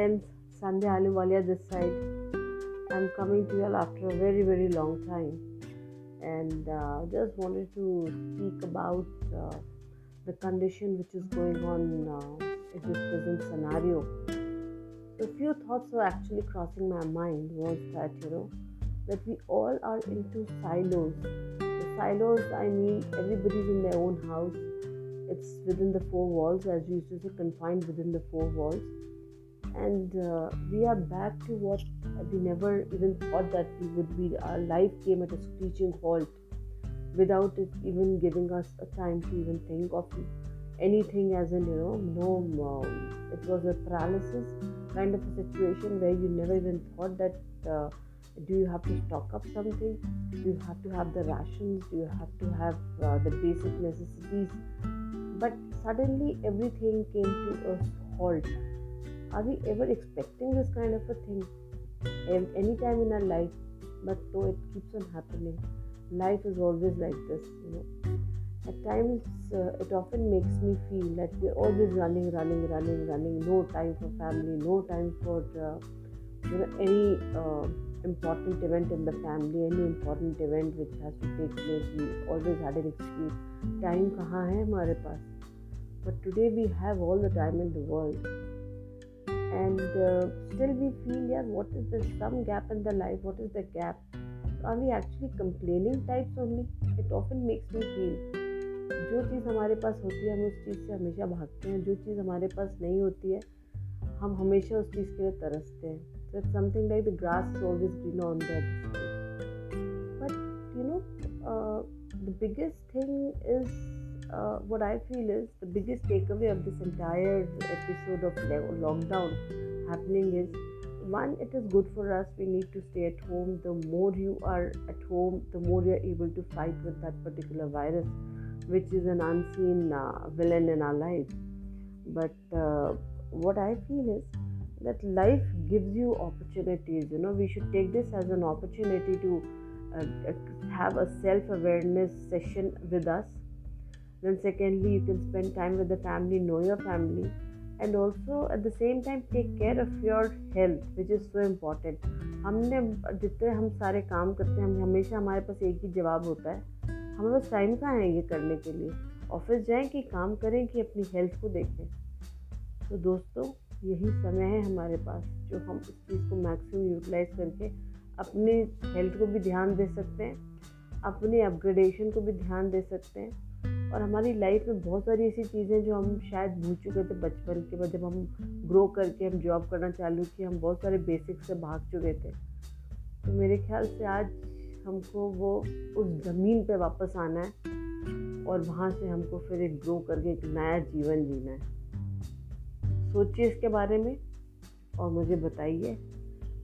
friends, Sandhya Aluwalia this side. I'm coming to you all after a very very long time, and uh, just wanted to speak about uh, the condition which is going on uh, in this present scenario. A few thoughts were actually crossing my mind was that you know that we all are into silos. The silos, I mean, everybody's in their own house. It's within the four walls, as you used to say, confined within the four walls and uh, we are back to what we never even thought that we would be. Our life came at a screeching halt without it even giving us a time to even think of anything as in, you know, no, um, it was a paralysis kind of a situation where you never even thought that. Uh, do you have to stock up something? Do you have to have the rations? Do you have to have uh, the basic necessities? But suddenly everything came to a halt are we ever expecting this kind of a thing any time in our life but no it keeps on happening life is always like this you know at times uh, it often makes me feel that we're always running running running running no time for family no time for uh, you know any uh, important event in the family any important event which has to take place we always had an excuse time kahan hai hamare paas but today we have all the time in the world and uh, still we feel yeah what is the some gap in the life what is the gap are we actually complaining types only it often makes me feel जो चीज़ हमारे पास होती है हम उस चीज़ से हमेशा भागते हैं जो चीज़ हमारे पास नहीं होती है हम हमेशा उस चीज़ के लिए तरसते हैं like the grass is always greener on the other side but you know uh, the biggest thing is uh, what I feel is the biggest takeaway of this entire episode of lockdown happening is one, it is good for us. We need to stay at home. The more you are at home, the more you're able to fight with that particular virus, which is an unseen uh, villain in our lives. But uh, what I feel is that life gives you opportunities. You know, we should take this as an opportunity to uh, have a self awareness session with us then secondly, you can spend time with the family, know your family. And also, at the same time, take care of your health, which is so important. हमने जितने हम सारे काम करते हैं, हम हमेशा हमारे पास एक ही जवाब होता है हमारे पास टाइम कहाँ है ये करने के लिए? ऑफ़िस जाएँ कि काम करें कि अपनी हेल्थ को देखें? तो दोस्तों, यही समय है हमारे पास, जो हम इस चीज़ को मैक्सिमम यूटिलाइज करके अपनी हेल्थ को भी ध्यान दे सकते हैं, अपने अपग्रेडेशन को भी ध्यान दे सकते हैं। और हमारी लाइफ में बहुत सारी ऐसी चीज़ें जो हम शायद भूल चुके थे बचपन के बाद, जब हम ग्रो करके, हम जॉब करना चालू किए, हम बहुत सारे बेसिक्स से भाग चुके थे। तो मेरे ख्याल से आज हमको वो उस ज़मीन पे वापस आना है और वहाँ से हमको फिर एक ग्रो करके एक नया जीवन जीना है। सोचिए इसके बारे में और मुझे बताइए।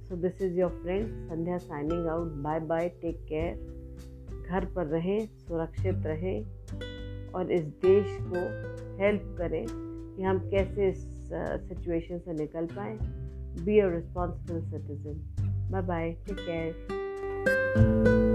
So this is your friend Sandhya signing out bye bye take care घर पर रहें, सुरक्षित रहें। और इस देश को हेल्प करें कि हम कैसे इस सिचुएशन से निकल पाएँ। Be a responsible citizen bye bye take care